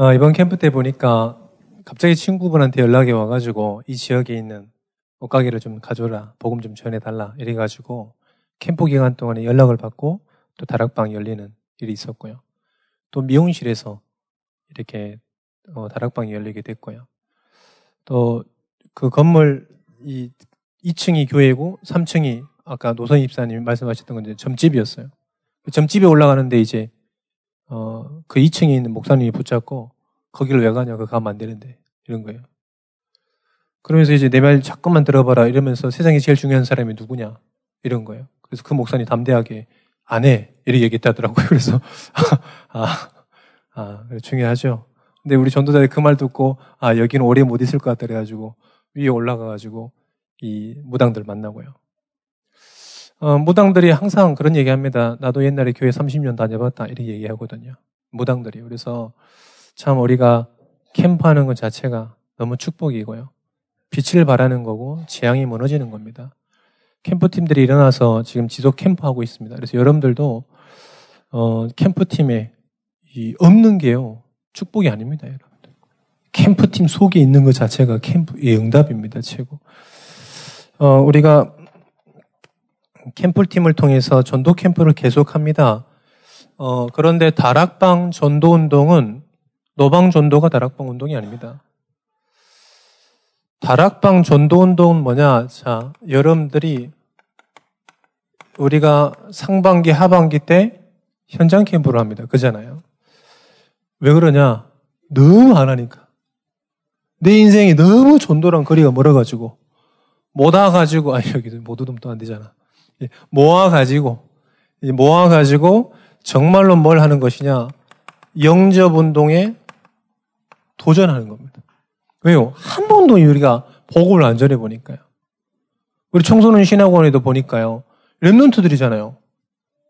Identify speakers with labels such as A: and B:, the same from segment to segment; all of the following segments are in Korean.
A: 어, 이번 캠프 때 보니까 갑자기 친구분한테 연락이 와가지고 이 지역에 있는 옷가게를 좀 가져라, 복음 좀 전해달라 이래가지고 캠프 기간 동안에 연락을 받고 또 다락방이 열리는 일이 있었고요. 또 미용실에서 이렇게 어, 다락방이 열리게 됐고요. 또 그 건물 이 2층이 교회고 3층이 아까 노선 입사님이 말씀하셨던 건데 점집이었어요. 그 점집에 올라가는데 이제 어, 그 2층에 있는 목사님이 붙잡고 거기를 왜 가냐, 그 가면 안 되는데 이런 거예요. 그러면서 이제 내 말 자꾸만 들어봐라 이러면서 세상에 제일 중요한 사람이 누구냐 이런 거예요. 그래서 그 목사님 담대하게 안 해. 이렇게 얘기했다더라고요. 그래서, 아, 아, 중요하죠. 근데 우리 전도자들이 그 말 듣고, 아, 여기는 오래 못 있을 것 같다 그래가지고, 위에 올라가가지고, 이 무당들 만나고요. 어, 무당들이 항상 그런 얘기 합니다. 나도 옛날에 교회 30년 다녀봤다. 이렇게 얘기하거든요. 무당들이. 그래서 참 우리가 캠프하는 것 자체가 너무 축복이고요. 빛을 바라는 거고, 재앙이 무너지는 겁니다. 캠프팀들이 일어나서 지금 지속 캠프하고 있습니다. 그래서 여러분들도 어, 캠프팀에 이 없는 게요 축복이 아닙니다, 여러분들. 캠프팀 속에 있는 것 자체가 캠프의 응답입니다, 최고. 어, 우리가 캠프팀을 통해서 전도 캠프를 계속합니다. 어, 그런데 다락방 전도 운동은 노방 전도가 다락방 운동이 아닙니다. 다락방 전도 운동은 뭐냐? 자, 여러분들이 우리가 상반기, 하반기 때 현장 캠프를 합니다. 그잖아요. 왜 그러냐? 너무 안 하니까. 내 인생이 너무 전도랑 거리가 멀어가지고, 못 와가지고, 아니, 여기 못 오면 또안 되잖아. 예, 모아가지고, 모아가지고, 정말로 뭘 하는 것이냐? 영접 운동에 도전하는 겁니다. 왜요? 한 번도 우리가 복음을 안 전해보니까요. 우리 청소년 신학원에도 보니까요. Remnant들이잖아요.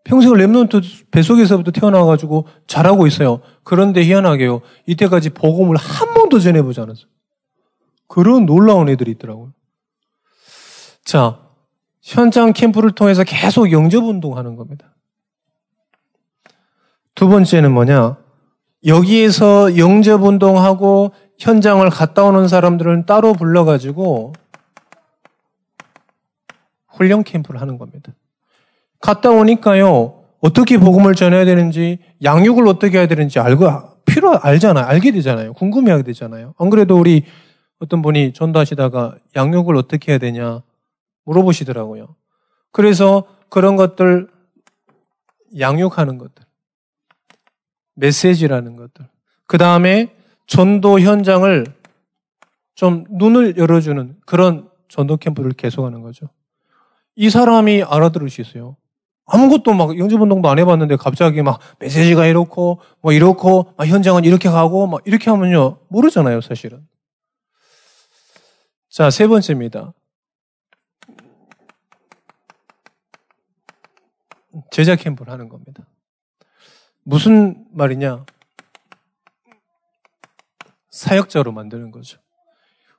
A: 평생 Remnant 뱃속에서부터 태어나가지고 잘하고 있어요. 그런데 희한하게요. 이때까지 복음을 한 번도 전해보지 않았어요. 그런 놀라운 애들이 있더라고요. 자, 현장 캠프를 통해서 계속 영접 운동하는 겁니다. 두 번째는 뭐냐? 여기에서 영접 운동하고 현장을 갔다 오는 사람들은 따로 불러가지고 훈련 캠프를 하는 겁니다. 갔다 오니까요, 어떻게 복음을 전해야 되는지, 양육을 어떻게 해야 되는지 알고, 필요, 알잖아요. 알게 되잖아요. 궁금해 하게 되잖아요. 안 그래도 우리 어떤 분이 전도하시다가 양육을 어떻게 해야 되냐 물어보시더라고요. 그래서 그런 것들, 양육하는 것들, 메시지라는 것들, 그 다음에 전도 현장을 좀 눈을 열어주는 그런 전도 캠프를 계속하는 거죠. 이 사람이 알아들을 수 있어요. 아무것도 막 영접운동도 안 해봤는데 갑자기 막 메시지가 이렇고 뭐 이렇고 막 현장은 이렇게 가고 막 이렇게 하면요 모르잖아요 사실은. 자 세 번째입니다. 제자 캠프를 하는 겁니다. 무슨 말이냐? 사역자로 만드는 거죠.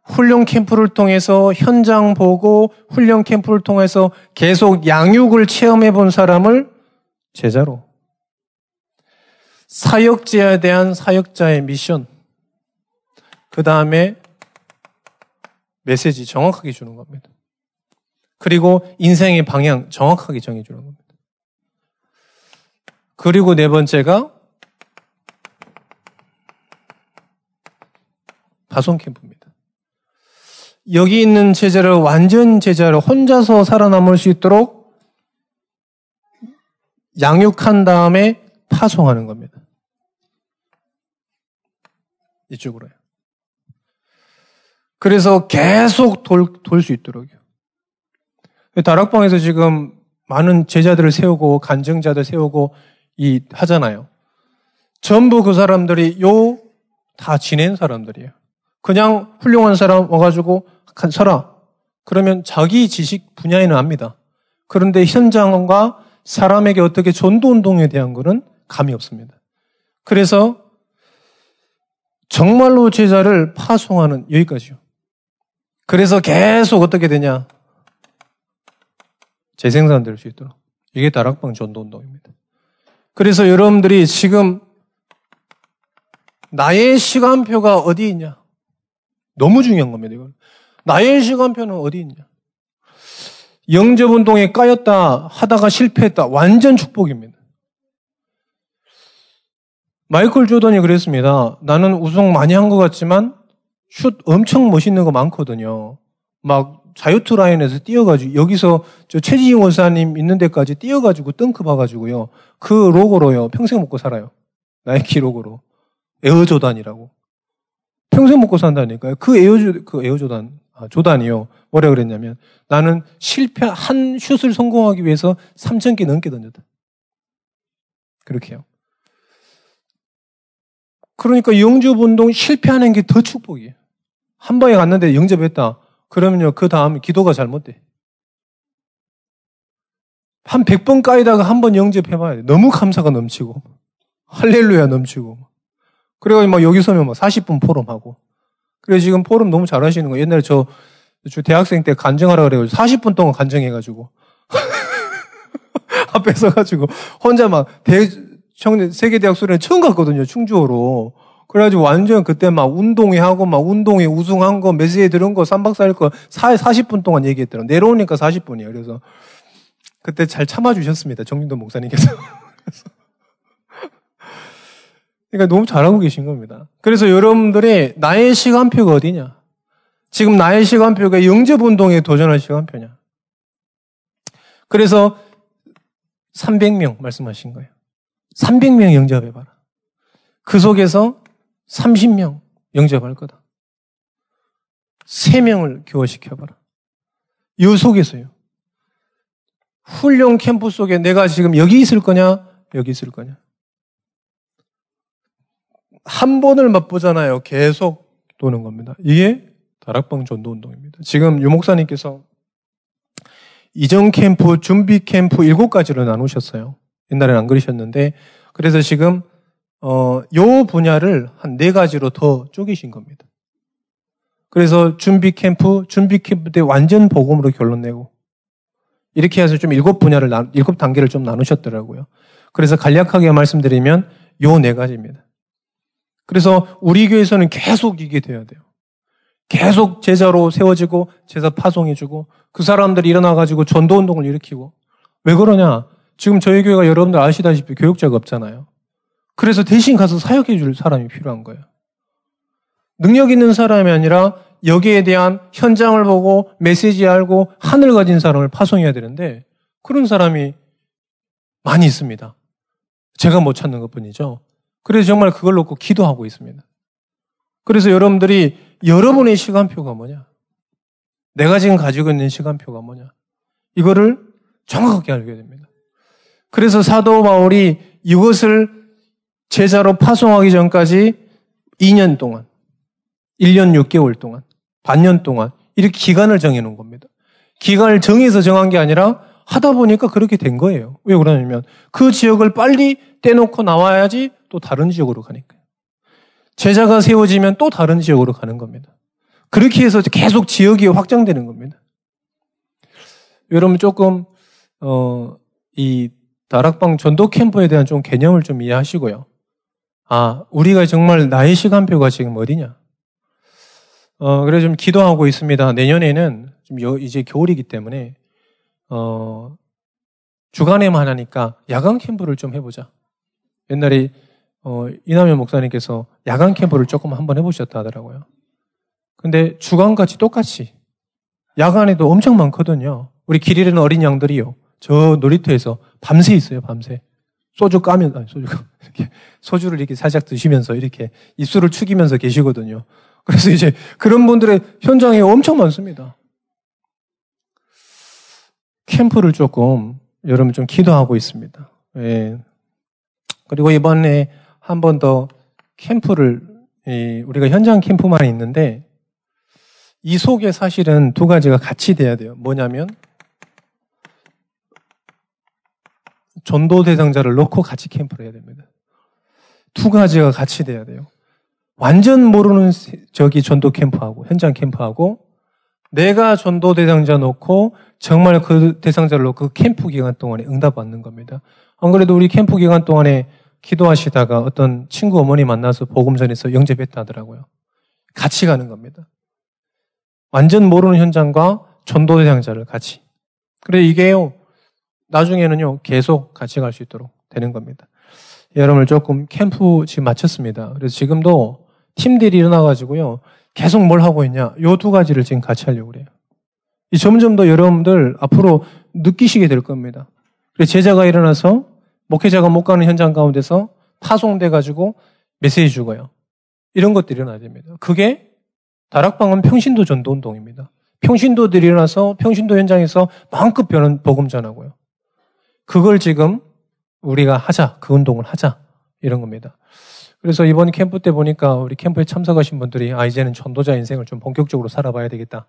A: 훈련 캠프를 통해서 현장 보고 훈련 캠프를 통해서 계속 양육을 체험해 본 사람을 제자로. 사역자에 대한 사역자의 미션. 그 다음에 메시지 정확하게 주는 겁니다. 그리고 인생의 방향 정확하게 정해주는 겁니다. 그리고 네 번째가 파송 캠프입니다. 여기 있는 제자를 완전 제자를 혼자서 살아남을 수 있도록 양육한 다음에 파송하는 겁니다. 이쪽으로요. 그래서 계속 돌, 돌 수 있도록요. 다락방에서 지금 많은 제자들을 세우고 간증자들 세우고 이 하잖아요. 전부 그 사람들이 요 다 지낸 사람들이에요. 그냥 훌륭한 사람 와가지고 서라. 그러면 자기 지식 분야에는 압니다. 그런데 현장과 사람에게 어떻게 전도 운동에 대한 것은 감이 없습니다. 그래서 정말로 제자를 파송하는 여기까지요. 그래서 계속 어떻게 되냐? 재생산 될 수 있도록. 이게 다락방 전도 운동입니다. 그래서 여러분들이 지금 나의 시간표가 어디 있냐? 너무 중요한 겁니다, 이건. 나의 시간표는 어디 있냐? 영접 운동에 까였다 하다가 실패했다. 완전 축복입니다. 마이클 조던이 그랬습니다. 나는 우승 많이 한 것 같지만 슛 엄청 멋있는 거 많거든요. 막 자유투 라인에서 뛰어가지고 여기서 저 최지희 원사님 있는 데까지 뛰어가지고 덩크 봐가지고요. 그 로고로요 평생 먹고 살아요. 나이키 로고로 에어조단이라고 평생 먹고 산다니까요. 그 에어조 그 에어조단 아, 조단이요. 뭐라 그랬냐면 나는 실패 한 슛을 성공하기 위해서 3천 개 넘게 던졌다. 그렇게요. 그러니까 영접 운동 실패하는 게 더 축복이에요. 한 번에 갔는데 영접했다. 그러면요, 그 다음 기도가 잘못돼. 한 100번 까이다가 한 번 영접해봐야 돼. 너무 감사가 넘치고, 할렐루야 넘치고. 그래가지고 막 여기 서면 막 40분 포럼하고. 그래 지금 포럼 너무 잘하시는 거예요. 옛날에 저, 저 대학생 때 간증하라 그래가지고 40분 동안 간증해가지고. 앞에 서가지고 혼자 막 대, 청, 세계대학 수련회 처음 갔거든요. 충주호로. 그래가지고 완전 그때 막 운동회 하고 막 운동회 우승한 거, 메시지 들은 거, 3박 4일 거 40분 동안 얘기했더라. 내려오니까 40분이에요. 그래서 그때 잘 참아주셨습니다. 정진도 목사님께서. 그러니까 너무 잘하고 계신 겁니다. 그래서 여러분들이 나의 시간표가 어디냐? 지금 나의 시간표가 영접 운동에 도전할 시간표냐? 그래서 300명 말씀하신 거예요. 300명 영접해봐라. 그 속에서 30명 영접할 거다. 3명을 교화시켜봐라. 이 속에서요. 훈련 캠프 속에 내가 지금 여기 있을 거냐, 여기 있을 거냐. 한 번을 맛보잖아요. 계속 도는 겁니다. 이게 다락방 전도 운동입니다. 지금 유 목사님께서 이전 캠프, 준비 캠프 일곱 가지로 나누셨어요. 옛날에는 안 그러셨는데, 그래서 지금 어, 요 분야를 한 네 가지로 더 쪼개신 겁니다. 그래서 준비 캠프, 준비 캠프 때 완전 복음으로 결론 내고 이렇게 해서 좀 일곱 분야를 일곱 단계를 좀 나누셨더라고요. 그래서 간략하게 말씀드리면 요 네 가지입니다. 그래서 우리 교회에서는 계속 이게 돼야 돼요. 계속 제자로 세워지고 제자 파송해주고 그 사람들이 일어나가지고 전도 운동을 일으키고 왜 그러냐? 지금 저희 교회가 여러분들 아시다시피 교육자가 없잖아요. 그래서 대신 가서 사역해 줄 사람이 필요한 거예요. 능력 있는 사람이 아니라 여기에 대한 현장을 보고 메시지 알고 하늘 가진 사람을 파송해야 되는데 그런 사람이 많이 있습니다. 제가 못 찾는 것 뿐이죠. 그래서 정말 그걸 놓고 기도하고 있습니다. 그래서 여러분들이 여러분의 시간표가 뭐냐? 내가 지금 가지고 있는 시간표가 뭐냐? 이거를 정확하게 알게 됩니다. 그래서 사도 바울이 이것을 제자로 파송하기 전까지 2년 동안, 1년 6개월 동안, 반년 동안 이렇게 기간을 정해 놓은 겁니다. 기간을 정해서 정한 게 아니라 하다 보니까 그렇게 된 거예요. 왜 그러냐면 그 지역을 빨리 떼놓고 나와야지 또 다른 지역으로 가니까요. 제자가 세워지면 또 다른 지역으로 가는 겁니다. 그렇게 해서 계속 지역이 확장되는 겁니다. 여러분 조금 어, 이 다락방 전도 캠프에 대한 좀 개념을 좀 이해하시고요. 아, 우리가 정말 나의 시간표가 지금 어디냐? 어, 그래 좀 기도하고 있습니다. 내년에는 좀 여, 이제 겨울이기 때문에, 어, 주간에만 하니까 야간 캠프를 좀 해보자. 옛날에, 어, 이남현 목사님께서 야간 캠프를 조금 한번 해보셨다 하더라고요. 근데 주간같이 똑같이, 야간에도 엄청 많거든요. 우리 길 잃은 어린 양들이요. 저 놀이터에서 밤새 있어요, 밤새. 소주 까면, 아니, 소주, 이렇게, 소주를 이렇게 살짝 드시면서 이렇게 입술을 축이면서 계시거든요. 그래서 이제 그런 분들의 현장이 엄청 많습니다. 캠프를 조금 여러분 좀 기도하고 있습니다. 예. 그리고 이번에 한 번 더 캠프를, 예, 우리가 현장 캠프만 있는데 이 속에 사실은 두 가지가 같이 돼야 돼요. 뭐냐면 전도 대상자를 넣고 같이 캠프를 해야 됩니다. 두 가지가 같이 돼야 돼요. 완전 모르는 저기 전도 캠프하고 현장 캠프하고 내가 전도 대상자 놓고 정말 그 대상자를 놓고 그 캠프 기간 동안에 응답받는 겁니다. 안 그래도 우리 캠프 기간 동안에 기도하시다가 어떤 친구 어머니 만나서 복음 전해서 영접했다 하더라고요. 같이 가는 겁니다. 완전 모르는 현장과 전도 대상자를 같이. 그래 이게요. 나중에는요. 계속 같이 갈 수 있도록 되는 겁니다. 여러분을 조금 캠프 지금 마쳤습니다. 그래서 지금도 팀들이 일어나가지고요. 계속 뭘 하고 있냐. 요 두 가지를 지금 같이 하려고 그래요. 이 점점 더 여러분들 앞으로 느끼시게 될 겁니다. 그래서 제자가 일어나서 목회자가 못 가는 현장 가운데서 파송돼가지고 메시지 주고요. 이런 것들이 일어나야 됩니다. 그게 다락방은 평신도 전도 운동입니다. 평신도들이 일어나서 평신도 현장에서 마음껏 변은 복음 전하고요. 그걸 지금 우리가 하자, 그 운동을 하자 이런 겁니다. 그래서 이번 캠프 때 보니까 우리 캠프에 참석하신 분들이 아 이제는 전도자 인생을 좀 본격적으로 살아봐야 되겠다.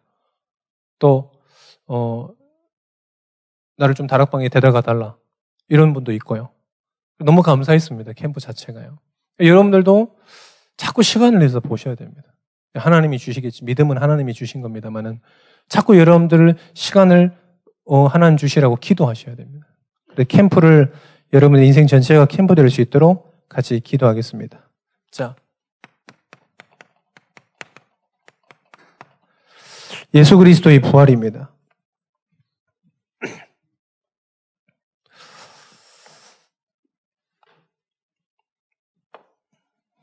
A: 또 어, 나를 좀 다락방에 데려가 달라 이런 분도 있고요. 너무 감사했습니다. 캠프 자체가요. 여러분들도 자꾸 시간을 내서 보셔야 됩니다. 하나님이 주시겠지. 믿음은 하나님이 주신 겁니다만은 자꾸 여러분들 시간을 어, 하나님 주시라고 기도하셔야 됩니다. 그래 캠프를 여러분의 인생 전체가 캠프 될 수 있도록 같이 기도하겠습니다. 자. 예수 그리스도의 부활입니다.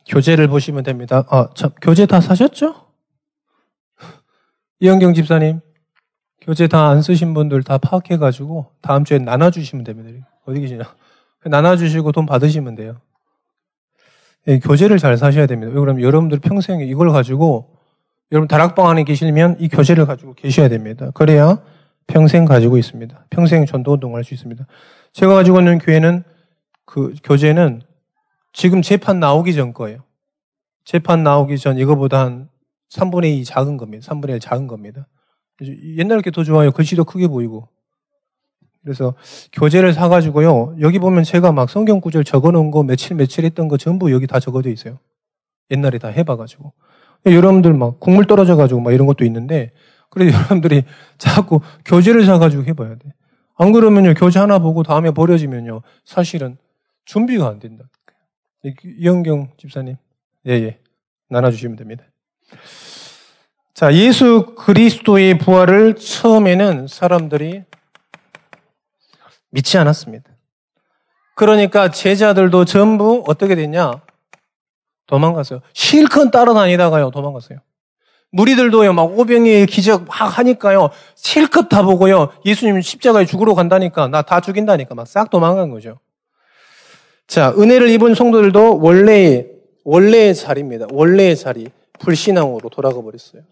A: 교재를 보시면 됩니다. 아, 참, 교재 다 사셨죠? 이영경 집사님, 교재 다 안 쓰신 분들 다 파악해가지고 다음 주에 나눠주시면 됩니다. 어디 계시냐? 나눠주시고 돈 받으시면 돼요. 예, 교재를 잘 사셔야 됩니다. 왜 그러면 여러분들 평생에 이걸 가지고 여러분 다락방 안에 계시면 이 교재를 가지고 계셔야 됩니다. 그래야 평생 가지고 있습니다. 평생 전도 운동을 할수 있습니다. 제가 가지고 있는 교회는 그 교재는 지금 재판 나오기 전 거예요. 재판 나오기 전 이거보다 한 3분의 2 작은 겁니다. 3분의 1 작은 겁니다. 옛날 게더 좋아요. 글씨도 크게 보이고. 그래서 교재를 사가지고요. 여기 보면 제가 막 성경 구절 적어놓은 거 며칠 며칠 했던 거 전부 여기 다 적어져 있어요. 옛날에 다 해봐가지고. 여러분들 막 국물 떨어져가지고 막 이런 것도 있는데 그래서 여러분들이 자꾸 교재를 사가지고 해봐야 돼. 안 그러면요 교재 하나 보고 다음에 버려지면요 사실은 준비가 안 된다. 이영경 집사님, 예예 예. 나눠주시면 됩니다. 자 예수 그리스도의 부활을 처음에는 사람들이 믿지 않았습니다. 그러니까 제자들도 전부 어떻게 됐냐? 도망갔어요. 실컷 따라다니다가요, 도망갔어요. 무리들도요, 막 오병이의 기적 막 하니까요, 실컷 다 보고요, 예수님 십자가에 죽으러 간다니까, 나 다 죽인다니까, 막 싹 도망간 거죠. 자, 은혜를 입은 성도들도 원래의, 원래의 자리입니다. 원래의 자리. 불신앙으로 돌아가 버렸어요.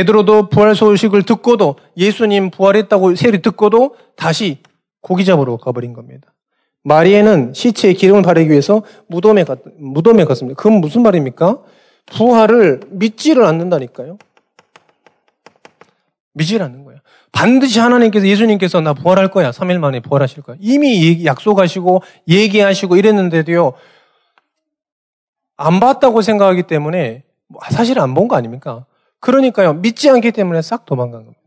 A: 베드로도 부활 소식을 듣고도 예수님 부활했다고 세리 듣고도 다시 고기 잡으러 가버린 겁니다. 마리에는 시체에 기름을 바르기 위해서 무덤에 갔, 무덤에 갔습니다. 그건 무슨 말입니까? 부활을 믿지를 않는다니까요. 믿지를 않는 거예요. 반드시 하나님께서 예수님께서 나 부활할 거야. 3일 만에 부활하실 거야. 이미 약속하시고 얘기하시고 이랬는데도요. 안 봤다고 생각하기 때문에 사실 안 본 거 아닙니까? 그러니까요. 믿지 않기 때문에 싹 도망간 겁니다.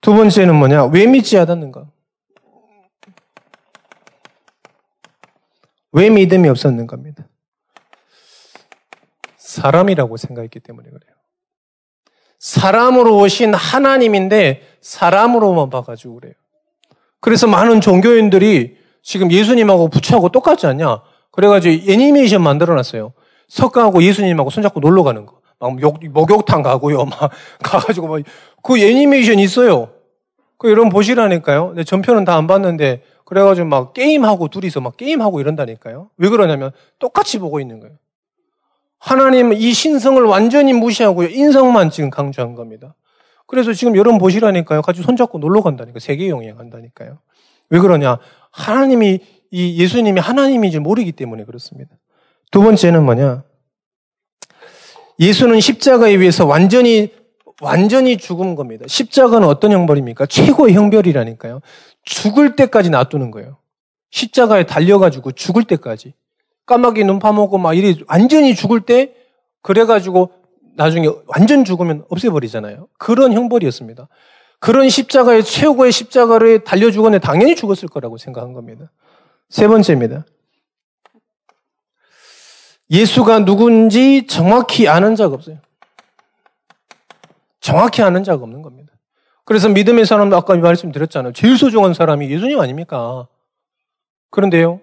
A: 두 번째는 뭐냐? 왜 믿지 않았는가? 왜 믿음이 없었는가입니다. 사람이라고 생각했기 때문에 그래요. 사람으로 오신 하나님인데 사람으로만 봐가지고 그래요. 그래서 많은 종교인들이 지금 예수님하고 부처하고 똑같지 않냐? 그래가지고 애니메이션 만들어놨어요. 석가하고 예수님하고 손잡고 놀러 가는 거. 막 목, 목욕탕 가고요. 막 가가지고 막 그 애니메이션 있어요. 그 여러분 보시라니까요. 내 전편은 다 안 봤는데 그래가지고 막 게임하고 둘이서 막 게임하고 이런다니까요. 왜 그러냐면 똑같이 보고 있는 거예요. 하나님 이 신성을 완전히 무시하고요. 인성만 지금 강조한 겁니다. 그래서 지금 여러분 보시라니까요. 같이 손잡고 놀러 간다니까. 세계 여행 한다니까요. 왜 그러냐? 하나님이 이 예수님이 하나님인지 모르기 때문에 그렇습니다. 두 번째는 뭐냐? 예수는 십자가에 의해서 완전히 완전히 죽은 겁니다. 십자가는 어떤 형벌입니까? 최고의 형벌이라니까요. 죽을 때까지 놔두는 거예요. 십자가에 달려가지고 죽을 때까지. 까마귀 눈 파먹고 막 이리 완전히 죽을 때 그래가지고 나중에 완전 죽으면 없애버리잖아요. 그런 형벌이었습니다. 그런 십자가의 최고의 십자가를 달려 죽었는데 당연히 죽었을 거라고 생각한 겁니다.
B: 세 번째입니다. 예수가 누군지 정확히 아는 자가 없어요. 정확히 아는 자가 없는 겁니다. 그래서 믿음의 사람도 아까 말씀드렸잖아요. 제일 소중한 사람이 예수님 아닙니까? 그런데요,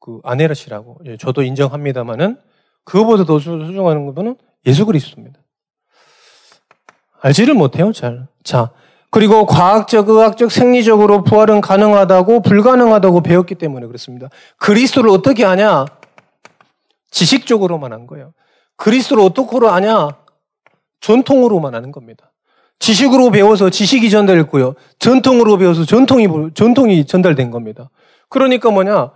B: 그 아내라시라고 예, 저도 인정합니다만은 그거보다 더 소중한 것은 예수 그리스도입니다. 알지를 못해요, 잘. 자, 그리고 과학적, 의학적, 생리적으로 부활은 가능하다고 불가능하다고 배웠기 때문에 그렇습니다. 그리스도를 어떻게 아냐? 지식적으로만 한 거예요. 그리스도를 어떻게 아냐? 전통으로만 아는 겁니다. 지식으로 배워서 지식이 전달됐고요. 전통으로 배워서 전통이, 전통이 전달된 겁니다. 그러니까 뭐냐?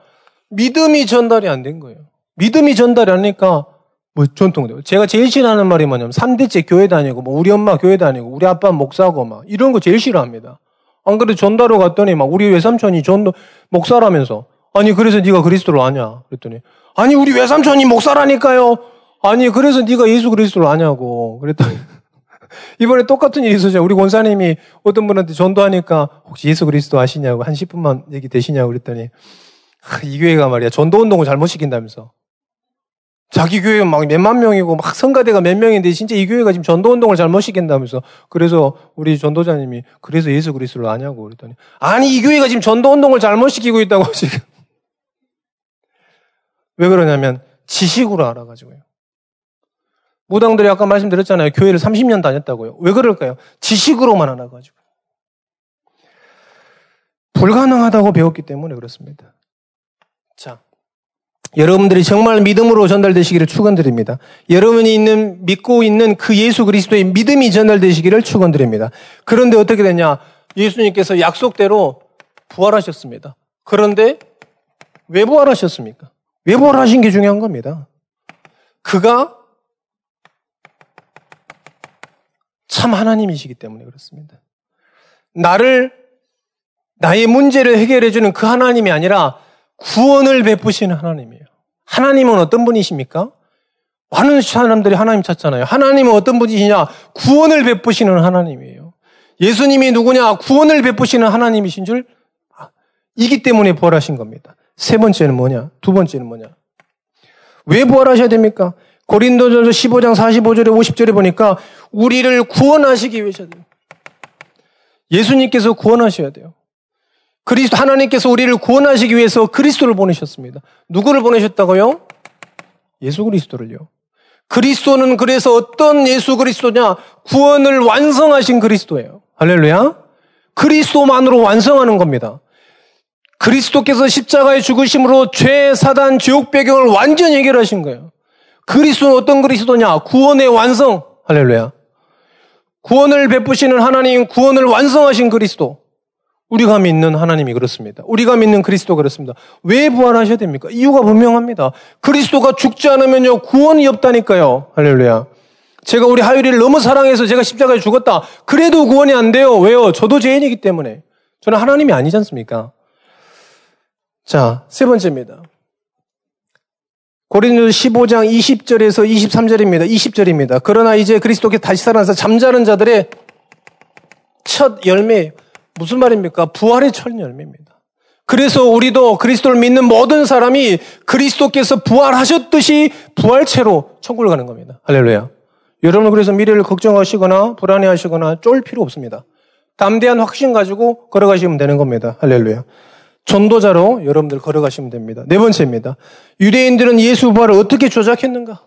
B: 믿음이 전달이 안 된 거예요. 믿음이 전달이 안 되니까 뭐 전통대로. 제가 제일 싫어하는 말이 뭐냐면 3대째 교회 다니고 뭐 우리 엄마 교회 다니고 우리 아빠 목사고 막 이런 거 제일 싫어합니다. 안 그래도 전달로 갔더니 막 우리 외삼촌이 전도 목사라면서 아니 그래서 네가 그리스도를 아냐 그랬더니 아니 우리 외삼촌이 목사라니까요. 아니 그래서 네가 예수 그리스도를 아냐고. 그랬더니 이번에 똑같은 일이 있었죠. 우리 권사님이 어떤 분한테 전도하니까 혹시 예수 그리스도 아시냐고 한 10분만 얘기 되시냐고 그랬더니 이 교회가 말이야. 전도 운동을 잘못 시킨다면서. 자기 교회 막 몇만 명이고 막 성가대가 몇 명인데 진짜 이 교회가 지금 전도 운동을 잘못 시킨다면서. 그래서 우리 전도자님이 그래서 예수 그리스도를 아냐고 그랬더니 아니 이 교회가 지금 전도 운동을 잘못 시키고 있다고 지금 왜 그러냐면 지식으로 알아가지고요. 무당들이 아까 말씀드렸잖아요. 교회를 30년 다녔다고요. 왜 그럴까요? 지식으로만 알아가지고. 불가능하다고 배웠기 때문에 그렇습니다. 자, 여러분들이 정말 믿음으로 전달되시기를 축원드립니다. 여러분이 있는 믿고 있는 그 예수 그리스도의 믿음이 전달되시기를 축원드립니다. 그런데 어떻게 되냐? 예수님께서 약속대로 부활하셨습니다. 그런데 왜 부활하셨습니까? 왜 부활하신 게 중요한 겁니다. 그가 참 하나님이시기 때문에 그렇습니다. 나를 나의 문제를 해결해 주는 그 하나님이 아니라 구원을 베푸시는 하나님이에요. 하나님은 어떤 분이십니까? 많은 사람들이 하나님 찾잖아요. 하나님은 어떤 분이시냐? 구원을 베푸시는 하나님이에요. 예수님이 누구냐? 구원을 베푸시는 하나님이신 줄 이기 때문에 부활하신 겁니다. 세 번째는 뭐냐? 두 번째는 뭐냐? 왜 부활하셔야 됩니까? 고린도전서 15장 45절에 50절에 보니까 우리를 구원하시기 위해서. 예수님께서 구원하셔야 돼요. 그리스도 하나님께서 우리를 구원하시기 위해서 그리스도를 보내셨습니다. 누구를 보내셨다고요? 예수 그리스도를요. 그리스도는 그래서 어떤 예수 그리스도냐? 구원을 완성하신 그리스도예요. 할렐루야. 그리스도만으로 완성하는 겁니다. 그리스도께서 십자가의 죽으심으로 죄, 사단, 지옥 배경을 완전히 해결하신 거예요. 그리스도는 어떤 그리스도냐? 구원의 완성. 할렐루야. 구원을 베푸시는 하나님, 구원을 완성하신 그리스도. 우리가 믿는 하나님이 그렇습니다. 우리가 믿는 그리스도 그렇습니다. 왜 부활하셔야 됩니까? 이유가 분명합니다. 그리스도가 죽지 않으면요, 구원이 없다니까요. 할렐루야. 제가 우리 하율이를 너무 사랑해서 제가 십자가에 죽었다. 그래도 구원이 안 돼요. 왜요? 저도 죄인이기 때문에. 저는 하나님이 아니지 않습니까? 자, 세 번째입니다. 고린도 15장 20절에서 23절입니다. 20절입니다. 그러나 이제 그리스도께 다시 살아나서 잠자는 자들의 첫 열매, 무슨 말입니까? 부활의 첫 열매입니다. 그래서 우리도 그리스도를 믿는 모든 사람이 그리스도께서 부활하셨듯이 부활체로 천국을 가는 겁니다. 할렐루야. 여러분 그래서 미래를 걱정하시거나 불안해하시거나 쫄 필요 없습니다. 담대한 확신 가지고 걸어가시면 되는 겁니다. 할렐루야. 전도자로 여러분들 걸어가시면 됩니다. 네 번째입니다. 유대인들은 예수 부활을 어떻게 조작했는가?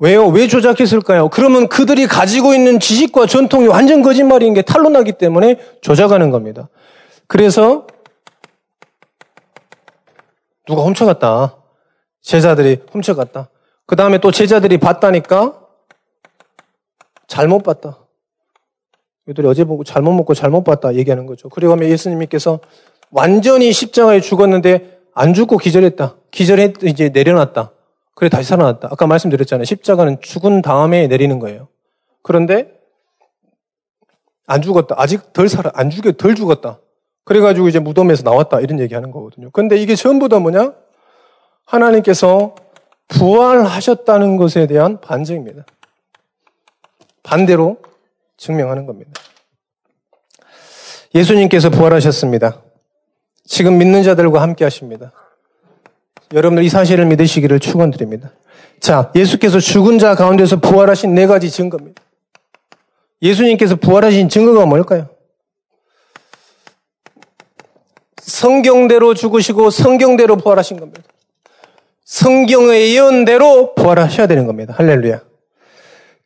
B: 왜요? 왜 조작했을까요? 그러면 그들이 가지고 있는 지식과 전통이 완전 거짓말인 게 탄로나기 때문에 조작하는 겁니다. 그래서 누가 훔쳐갔다. 제자들이 훔쳐갔다. 그 다음에 또 제자들이 봤다니까 잘못 봤다. 이들이 어제 보고 잘못 먹고 잘못 봤다 얘기하는 거죠. 그리고 하면 예수님께서 완전히 십자가에 죽었는데 안 죽고 기절했다. 기절했 이제 내려놨다. 그래 다시 살아났다. 아까 말씀드렸잖아요. 십자가는 죽은 다음에 내리는 거예요. 그런데 안 죽었다. 아직 덜 살아. 안 죽여 덜 죽었다. 그래가지고 이제 무덤에서 나왔다. 이런 얘기하는 거거든요. 근데 이게 전부 다 뭐냐? 하나님께서 부활하셨다는 것에 대한 반증입니다. 반대로 증명하는 겁니다. 예수님께서 부활하셨습니다. 지금 믿는 자들과 함께 하십니다. 여러분들 이 사실을 믿으시기를 축원드립니다. 자, 예수께서 죽은 자 가운데서 부활하신 네 가지 증거입니다. 예수님께서 부활하신 증거가 뭘까요? 성경대로 죽으시고 성경대로 부활하신 겁니다. 성경의 예언대로 부활하셔야 되는 겁니다. 할렐루야.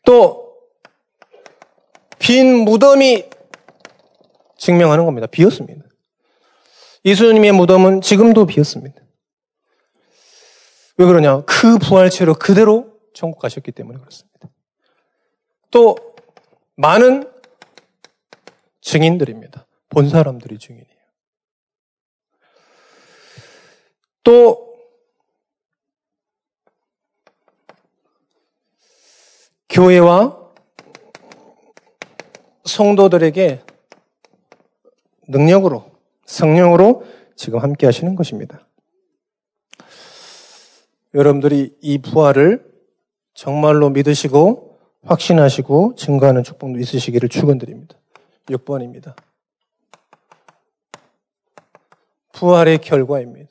B: 또, 빈 무덤이 증명하는 겁니다. 비었습니다. 예수님의 무덤은 지금도 비었습니다. 왜 그러냐? 그 부활체로 그대로 천국 가셨기 때문에 그렇습니다. 또 많은 증인들입니다. 본 사람들이 증인이에요. 또 교회와 성도들에게 능력으로 성령으로 지금 함께 하시는 것입니다. 여러분들이 이 부활을 정말로 믿으시고 확신하시고 증거하는 축복도 있으시기를 축원드립니다. 6번입니다. 부활의 결과입니다.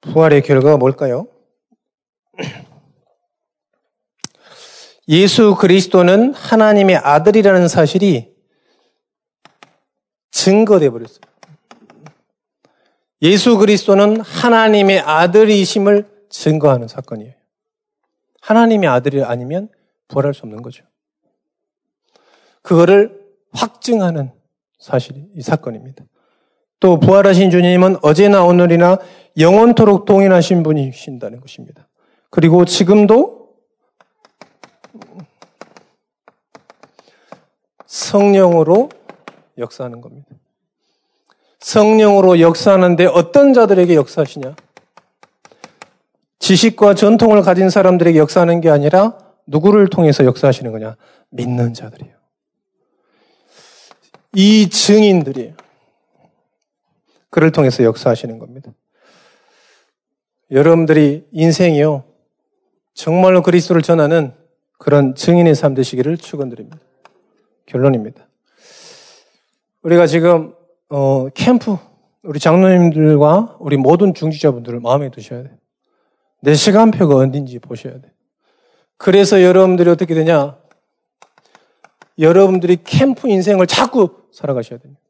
B: 부활의 결과가 뭘까요? 예수 그리스도는 하나님의 아들이라는 사실이 증거돼 버렸어요. 예수 그리스도는 하나님의 아들이심을 증거하는 사건이에요. 하나님의 아들이 아니면 부활할 수 없는 거죠. 그거를 확증하는 사실이 이 사건입니다. 또 부활하신 주님은 어제나 오늘이나 영원토록 동일하신 분이신다는 것입니다. 그리고 지금도 성령으로 역사하는 겁니다. 성령으로 역사하는데 어떤 자들에게 역사하시냐? 지식과 전통을 가진 사람들에게 역사하는 게 아니라 누구를 통해서 역사하시는 거냐? 믿는 자들이에요. 이 증인들이에요. 그를 통해서 역사하시는 겁니다. 여러분들이 인생이요. 정말로 그리스도를 전하는 그런 증인의 삶 되시기를 축원드립니다. 결론입니다. 우리가 지금 어, 캠프 우리 장로님들과 우리 모든 중지자분들을 마음에 두셔야 돼요. 내 시간표가 어딘지 보셔야 돼요. 그래서 여러분들이 어떻게 되냐? 여러분들이 캠프 인생을 자꾸 살아가셔야 됩니다.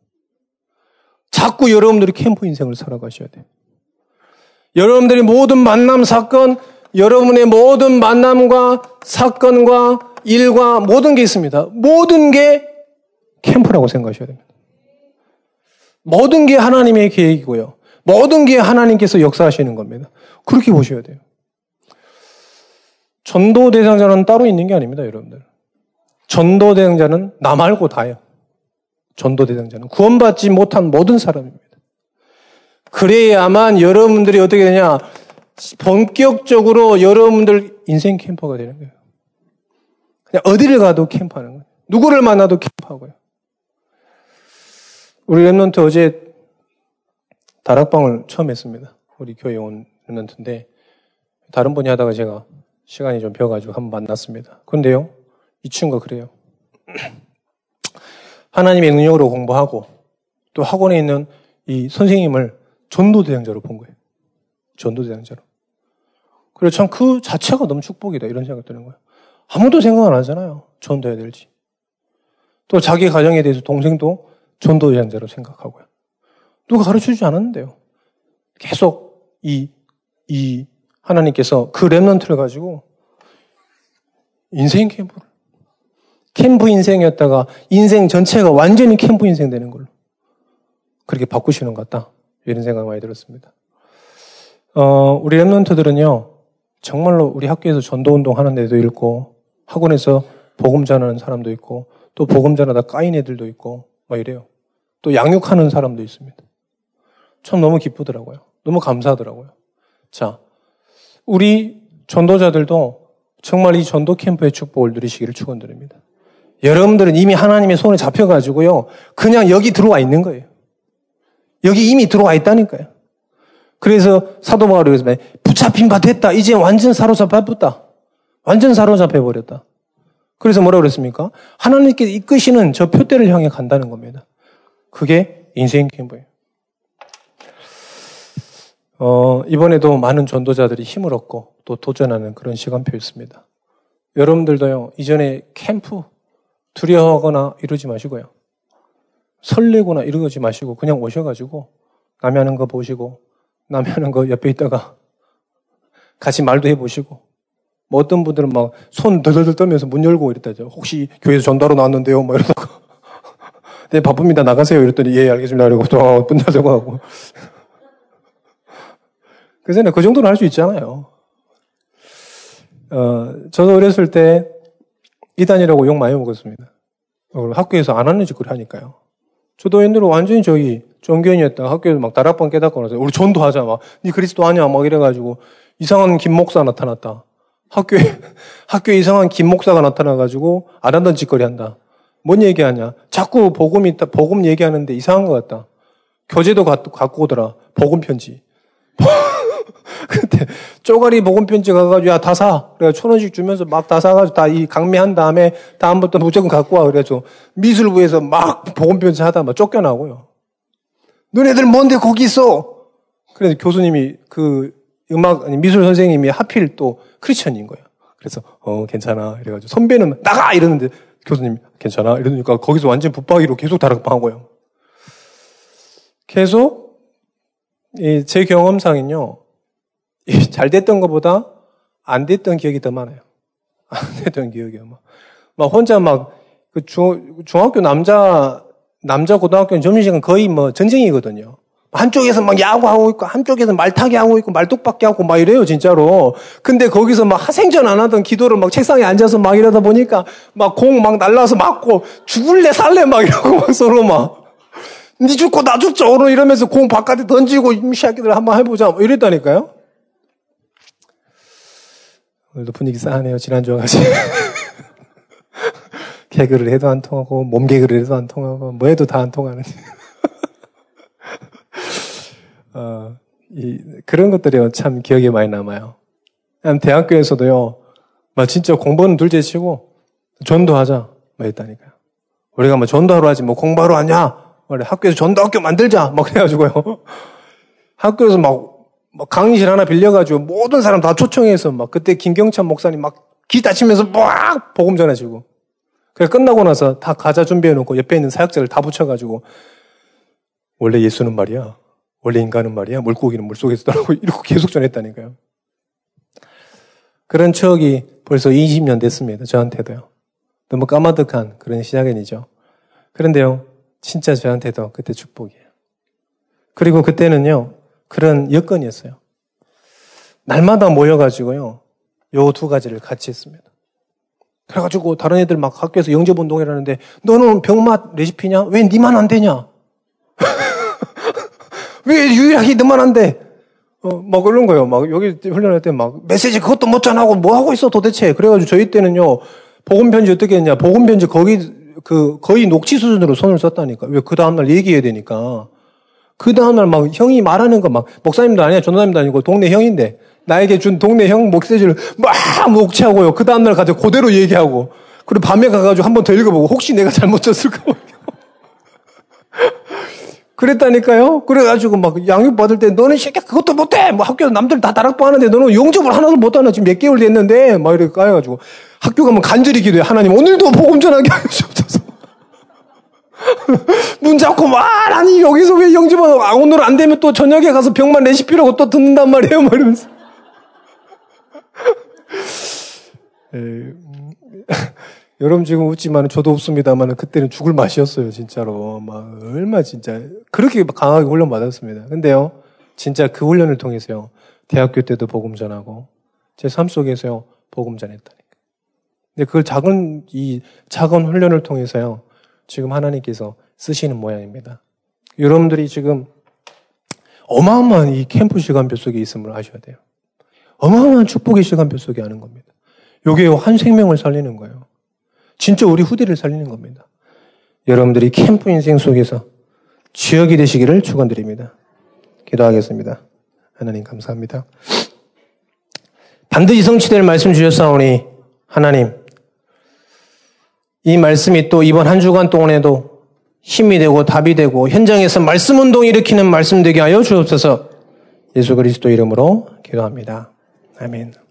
B: 자꾸 여러분들이 캠프 인생을 살아가셔야 돼요. 여러분들이 모든 만남 사건, 여러분의 모든 만남과 사건과 일과 모든 게 있습니다. 모든 게 캠프라고 생각하셔야 됩니다. 모든 게 하나님의 계획이고요. 모든 게 하나님께서 역사하시는 겁니다. 그렇게 보셔야 돼요. 전도 대상자는 따로 있는 게 아닙니다, 여러분들. 전도 대상자는 나 말고 다예요. 전도 대상자는 구원받지 못한 모든 사람입니다. 그래야만 여러분들이 어떻게 되냐? 본격적으로 여러분들 인생 캠퍼가 되는 거예요. 어디를 가도 캠프하는 거예요. 누구를 만나도 캠프하고요. 우리 랩런트 어제 다락방을 처음 했습니다. 우리 교회 온 랩런트인데 다른 분이 하다가 제가 시간이 좀 비어가지고 한번 만났습니다. 근데요, 이 친구가 그래요. 하나님의 능력으로 공부하고 또 학원에 있는 이 선생님을 전도대장자로 본 거예요. 전도대장자로. 그래서 참 그 자체가 너무 축복이다 이런 생각 드는 거예요. 아무도 생각 안 하잖아요. 전도해야 될지. 또 자기 가정에 대해서 동생도 전도대장자로 생각하고요. 누가 가르쳐 주지 않았는데요. 계속 이, 이 하나님께서 그 랩런트를 가지고 인생 캠프를 캠프 인생이었다가 인생 전체가 완전히 캠프 인생 되는 걸로 그렇게 바꾸시는 것 같다. 이런 생각 많이 들었습니다. 어, 우리 랩런트들은요, 정말로 우리 학교에서 전도운동 하는 애도 있고, 학원에서 복음 전하는 사람도 있고, 또 복음 전하다 까인 애들도 있고, 막 이래요. 또 양육하는 사람도 있습니다. 참 너무 기쁘더라고요. 너무 감사하더라고요. 자, 우리 전도자들도 정말 이 전도 캠프의 축복을 누리시기를 축원드립니다. 여러분들은 이미 하나님의 손에 잡혀가지고요. 그냥 여기 들어와 있는 거예요. 여기 이미 들어와 있다니까요. 그래서 사도 바울이 붙잡힌 바 됐다. 이제 완전 사로잡혔다. 완전 사로잡혀 버렸다. 그래서 뭐라 그랬습니까? 하나님께 이끄시는 저 표대를 향해 간다는 겁니다. 그게 인생 캠프예요. 어, 이번에도 많은 전도자들이 힘을 얻고 또 도전하는 그런 시간표였습니다. 여러분들도요, 이전에 캠프 두려워하거나 이러지 마시고요. 설레거나 이러지 마시고 그냥 오셔가지고 남이 하는 거 보시고 남이 하는 거 옆에 있다가 같이 말도 해보시고 뭐 어떤 분들은 막 손 덜덜덜 떨면서 문 열고 이랬다죠. 혹시 교회에서 전도하러 나왔는데요? 뭐 이러다가 네 바쁩니다 나가세요 이랬더니 예 알겠습니다 이러고 또문 닫으고 하고 그전에 그 정도는 할 수 있잖아요. 어, 저도 어렸을 때 이단이라고 욕 많이 먹었습니다. 어, 학교에서 안 하는 짓거리 하니까요. 저도 옛날에 완전히 저기 종교인이었다가 학교에서 막 다락방 깨닫고 나서 우리 전도하자 막, 니 그리스도 아니야 막 이래가지고 이상한 김 목사 나타났다. 학교에 학교에 이상한 김 목사가 나타나가지고 안 한던 짓거리 한다. 뭔 얘기하냐? 자꾸 복음 있다 복음 얘기하는데 이상한 것 같다. 교재도 갖고, 갖고 오더라. 복음 편지. 그때 쪼가리 복음 편지 가가지고 야 다 사. 그래 천 원씩 주면서 막 다 사가지고 다 이 강매한 다음에 다음부터 무조건 갖고 와. 그래가지고 미술부에서 막 복음 편지 하다 막 쫓겨나고요. 너네들 뭔데 거기 있어? 그래서 교수님이 그 음악 아니 미술 선생님이 하필 또 크리스천인 거예요. 그래서 어 괜찮아 이래가지고 선배는 나가 이러는데 교수님 괜찮아 이러니까 거기서 완전 붙박이로 계속 다락방하고요. 계속 제 경험상은요 잘 됐던 것보다 안 됐던 기억이 더 많아요. 안 됐던 기억이요. 막, 막 혼자 막 그 중학교 남자 남자 고등학교는 점심시간 거의 뭐 전쟁이거든요. 한쪽에서 막 야구하고 있고 한쪽에서 말타기 하고 있고 말뚝박기 하고 막 이래요 진짜로. 근데 거기서 막 하생전 안 하던 기도를 막 책상에 앉아서 막 이러다 보니까 막 공 막 날라와서 맞고 죽을래 살래 막 이러고 막 서로 막. 니 죽고 나 죽자 오늘 이러면서 공 바깥에 던지고 임시학기들 한번 해보자 뭐 이랬다니까요. 오늘도 분위기 싸하네요. 지난주와 같이. 개그를 해도 안 통하고, 몸 개그를 해도 안 통하고, 뭐 해도 다 안 통하는. 어, 이, 그런 것들이 참 기억에 많이 남아요. 대학교에서도요, 막 진짜 공부는 둘째 치고, 전도하자. 뭐 했다니까요. 우리가 뭐 전도하러 하지, 뭐 공부하러 하냐? 학교에서 전도학교 만들자. 막 그래가지고요. 학교에서 막 막 강의실 하나 빌려가지고 모든 사람 다 초청해서 막 그때 김경찬 목사님 막기 다치면서 막 복음 전해주고. 그래 끝나고 나서 다 과자 준비해놓고 옆에 있는 사역자를 다 붙여가지고 원래 예수는 말이야. 원래 인간은 말이야. 물고기는 물속에서 떠나고 이러고 계속 전했다니까요. 그런 추억이 벌써 20년 됐습니다. 저한테도요. 너무 까마득한 그런 시작은이죠. 그런데요, 진짜 저한테도 그때 축복이에요. 그리고 그때는요, 그런 여건이었어요. 날마다 모여가지고요. 요 두 가지를 같이 했습니다. 그래가지고 다른 애들 막 학교에서 영접 운동을 하는데 너는 병맛 레시피냐? 왜 니만 안 되냐? 왜 유일하게 너만 안 돼? 어, 막 그런 거예요. 막 여기 훈련할 때 막 메시지 그것도 못 전하고 뭐 하고 있어 도대체. 그래가지고 저희 때는요. 복음 편지 어떻게 했냐? 복음 편지 거기 그 거의 녹취 수준으로 손을 썼다니까. 왜 그 다음날 얘기해야 되니까. 그 다음날 막 형이 말하는 거 막 목사님도 아니야 전도사님도 아니고 동네 형인데 나에게 준 동네 형 목세지를 막 녹취하고요. 그 다음날 가서 그대로 얘기하고 그리고 밤에 가가지고 한 번 더 읽어보고 혹시 내가 잘못 쳤을까 그랬다니까요. 그래가지고 막 양육 받을 때 너는 새끼 그것도 못해. 뭐 학교에서 남들 다 다락방 하는데 너는 영접을 하나도 못하나 지금 몇 개월 됐는데 막 이렇게 까여가지고 학교 가면 간절히 기도해. 하나님 오늘도 복음 전하게 하시옵소서. 문 잡고 말 아니 여기서 왜 영접을 아, 오늘 안 되면 또 저녁에 가서 병만 레시피라고 또 듣는단 말이에요 막 이러면서 에, 음, 여러분 지금 웃지만 저도 웃습니다만 그때는 죽을 맛이었어요 진짜로 막 얼마 진짜 그렇게 강하게 훈련 받았습니다 근데요 진짜 그 훈련을 통해서요 대학교 때도 복음 전하고 제 삶 속에서요 복음 전했다니까 근데 그걸 작은 이 작은 훈련을 통해서요 지금 하나님께서 쓰시는 모양입니다. 여러분들이 지금 어마어마한 이 캠프 시간표 속에 있음을 아셔야 돼요. 어마어마한 축복의 시간표 속에 하는 겁니다. 요게 한 생명을 살리는 거예요. 진짜 우리 후대를 살리는 겁니다. 여러분들이 캠프 인생 속에서 지역이 되시기를 축원드립니다. 기도하겠습니다. 하나님 감사합니다. 반드시 성취될 말씀 주셨사오니 하나님 이 말씀이 또 이번 한 주간 동안에도 힘이 되고 답이 되고 현장에서 말씀 운동 일으키는 말씀 되게 하여 주옵소서 예수 그리스도 이름으로 기도합니다. 아멘.